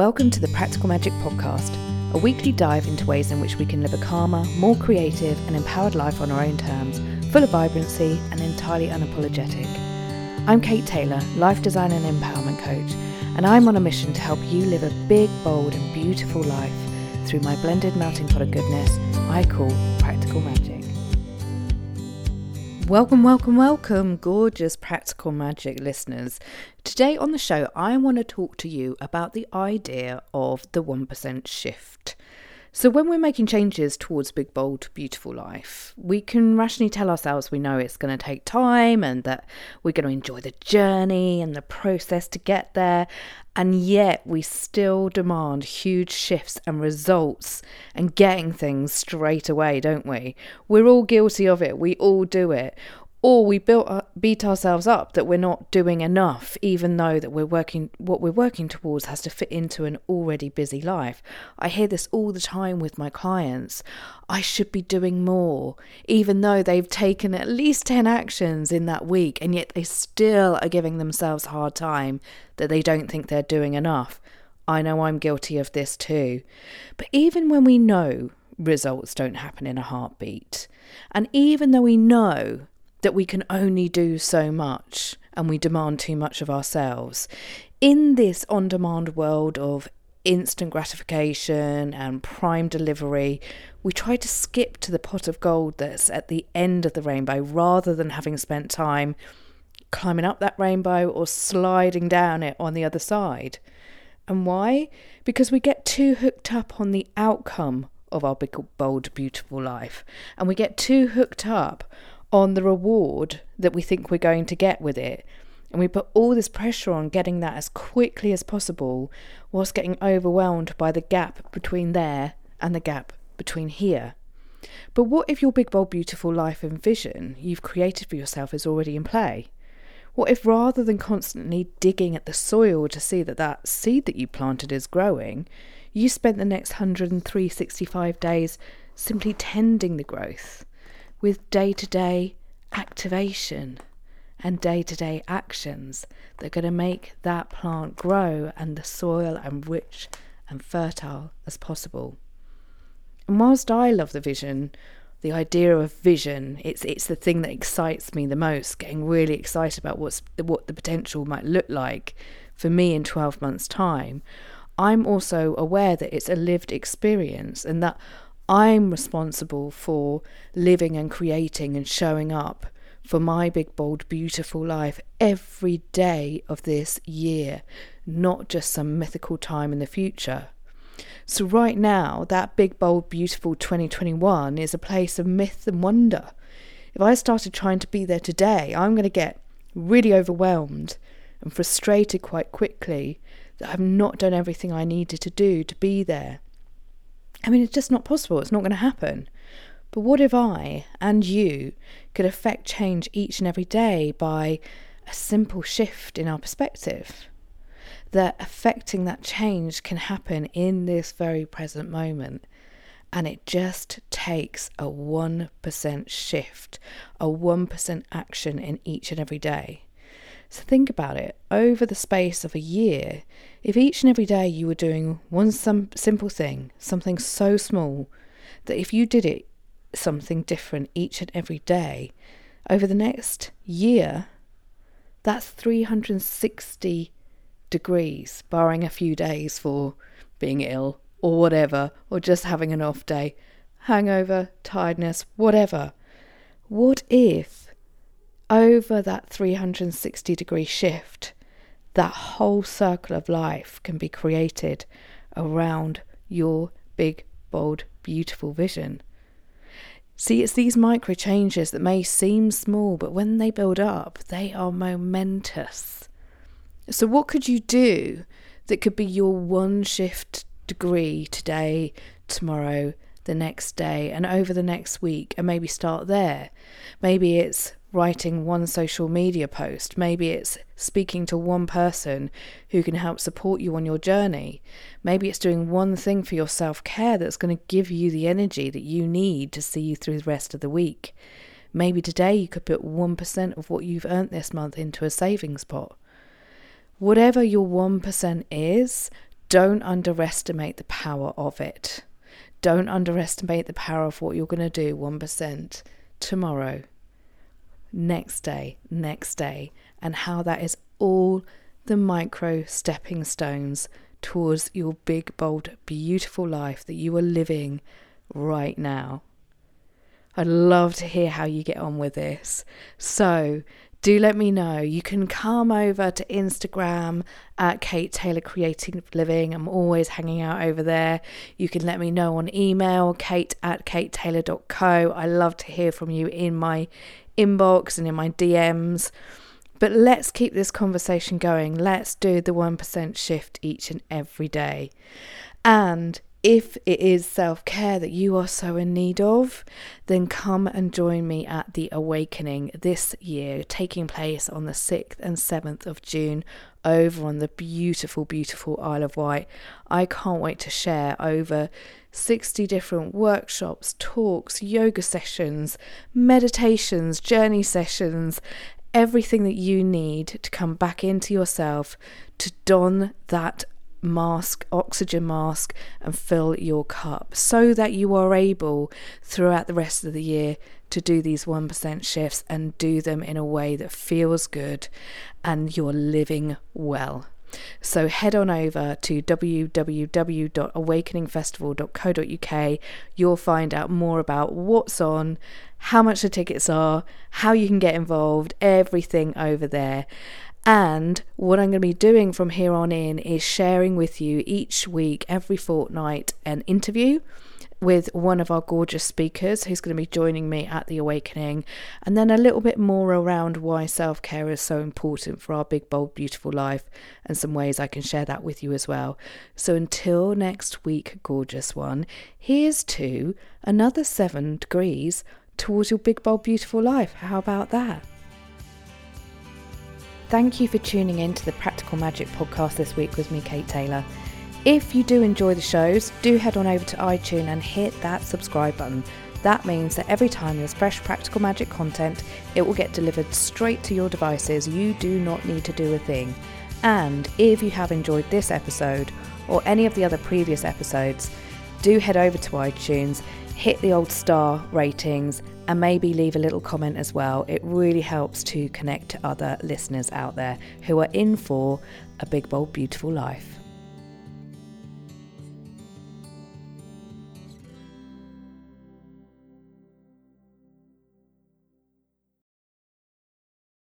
Welcome to the Practical Magic Podcast, a weekly dive into ways in which we can live a calmer, more creative, and empowered life on our own terms, full of vibrancy and entirely unapologetic. I'm Kate Taylor, life design and empowerment coach, and I'm on a mission to help you live a big, bold, and beautiful life through my blended melting pot of goodness I call Practical Magic. Welcome, welcome, welcome, gorgeous practical magic listeners. Today on the show, I want to talk to you about the idea of the 1% shift. So, when we're making changes towards big, bold, beautiful life, we can rationally tell ourselves we know it's going to take time and that we're going to enjoy the journey and the process to get there. And yet, we still demand huge shifts and results and getting things straight away, don't we? We're all guilty of it. We all do it or we built beat ourselves up that we're not doing enough even though that we're working what we're working towards has to fit into an already busy life. I hear this all the time with my clients. I should be doing more even though they've taken at least 10 actions in that week and yet they still are giving themselves hard time that they don't think they're doing enough. I know i'm guilty of this too. But even when we know results don't happen in a heartbeat and even though we know that we can only do so much and we demand too much of ourselves. In this on demand world of instant gratification and prime delivery, we try to skip to the pot of gold that's at the end of the rainbow rather than having spent time climbing up that rainbow or sliding down it on the other side. And why? Because we get too hooked up on the outcome of our big, bold, beautiful life. And we get too hooked up on the reward that we think we're going to get with it. And we put all this pressure on getting that as quickly as possible, whilst getting overwhelmed by the gap between there and the gap between here. But what if your big, bold, beautiful life and vision you've created for yourself is already in play? What if rather than constantly digging at the soil to see that that seed that you planted is growing, you spent the next 10365 days simply tending the growth? With day to day activation and day to day actions that are going to make that plant grow and the soil and rich and fertile as possible. And whilst I love the vision, the idea of vision, it's it's the thing that excites me the most, getting really excited about what's what the potential might look like for me in 12 months time. I'm also aware that it's a lived experience and that I'm responsible for living and creating and showing up for my big, bold, beautiful life every day of this year, not just some mythical time in the future. So, right now, that big, bold, beautiful 2021 is a place of myth and wonder. If I started trying to be there today, I'm going to get really overwhelmed and frustrated quite quickly that I've not done everything I needed to do to be there. I mean, it's just not possible. It's not going to happen. But what if I and you could affect change each and every day by a simple shift in our perspective? That affecting that change can happen in this very present moment. And it just takes a 1% shift, a 1% action in each and every day. So think about it. Over the space of a year, if each and every day you were doing one some simple thing, something so small that if you did it something different each and every day, over the next year, that's 360 degrees, barring a few days for being ill or whatever, or just having an off day, hangover, tiredness, whatever. What if over that 360 degree shift, that whole circle of life can be created around your big, bold, beautiful vision. See, it's these micro changes that may seem small, but when they build up, they are momentous. So, what could you do that could be your one shift degree today, tomorrow, the next day, and over the next week, and maybe start there? Maybe it's writing one social media post. Maybe it's speaking to one person who can help support you on your journey. Maybe it's doing one thing for your self care that's going to give you the energy that you need to see you through the rest of the week. Maybe today you could put 1% of what you've earned this month into a savings pot. Whatever your 1% is, don't underestimate the power of it. Don't underestimate the power of what you're going to do 1% tomorrow, next day, next day, and how that is all the micro stepping stones towards your big, bold, beautiful life that you are living right now. I'd love to hear how you get on with this. So, do let me know. You can come over to Instagram at Kate Taylor Creative Living. I'm always hanging out over there. You can let me know on email, kate at katetaylor.co. I love to hear from you in my inbox and in my DMs. But let's keep this conversation going. Let's do the 1% shift each and every day. And if it is self care that you are so in need of, then come and join me at the Awakening this year, taking place on the 6th and 7th of June over on the beautiful, beautiful Isle of Wight. I can't wait to share over 60 different workshops, talks, yoga sessions, meditations, journey sessions, everything that you need to come back into yourself to don that mask, oxygen mask, and fill your cup so that you are able throughout the rest of the year to do these 1% shifts and do them in a way that feels good and you're living well. So head on over to www.awakeningfestival.co.uk. You'll find out more about what's on, how much the tickets are, how you can get involved, everything over there. And what I'm going to be doing from here on in is sharing with you each week, every fortnight, an interview with one of our gorgeous speakers who's going to be joining me at the awakening, and then a little bit more around why self care is so important for our big, bold, beautiful life, and some ways I can share that with you as well. So until next week, gorgeous one, here's to another seven degrees towards your big, bold, beautiful life. How about that? Thank you for tuning in to the Practical Magic podcast this week with me, Kate Taylor. If you do enjoy the shows, do head on over to iTunes and hit that subscribe button. That means that every time there's fresh Practical Magic content, it will get delivered straight to your devices. You do not need to do a thing. And if you have enjoyed this episode or any of the other previous episodes, do head over to iTunes, hit the old star ratings, and maybe leave a little comment as well. It really helps to connect to other listeners out there who are in for a big, bold, beautiful life.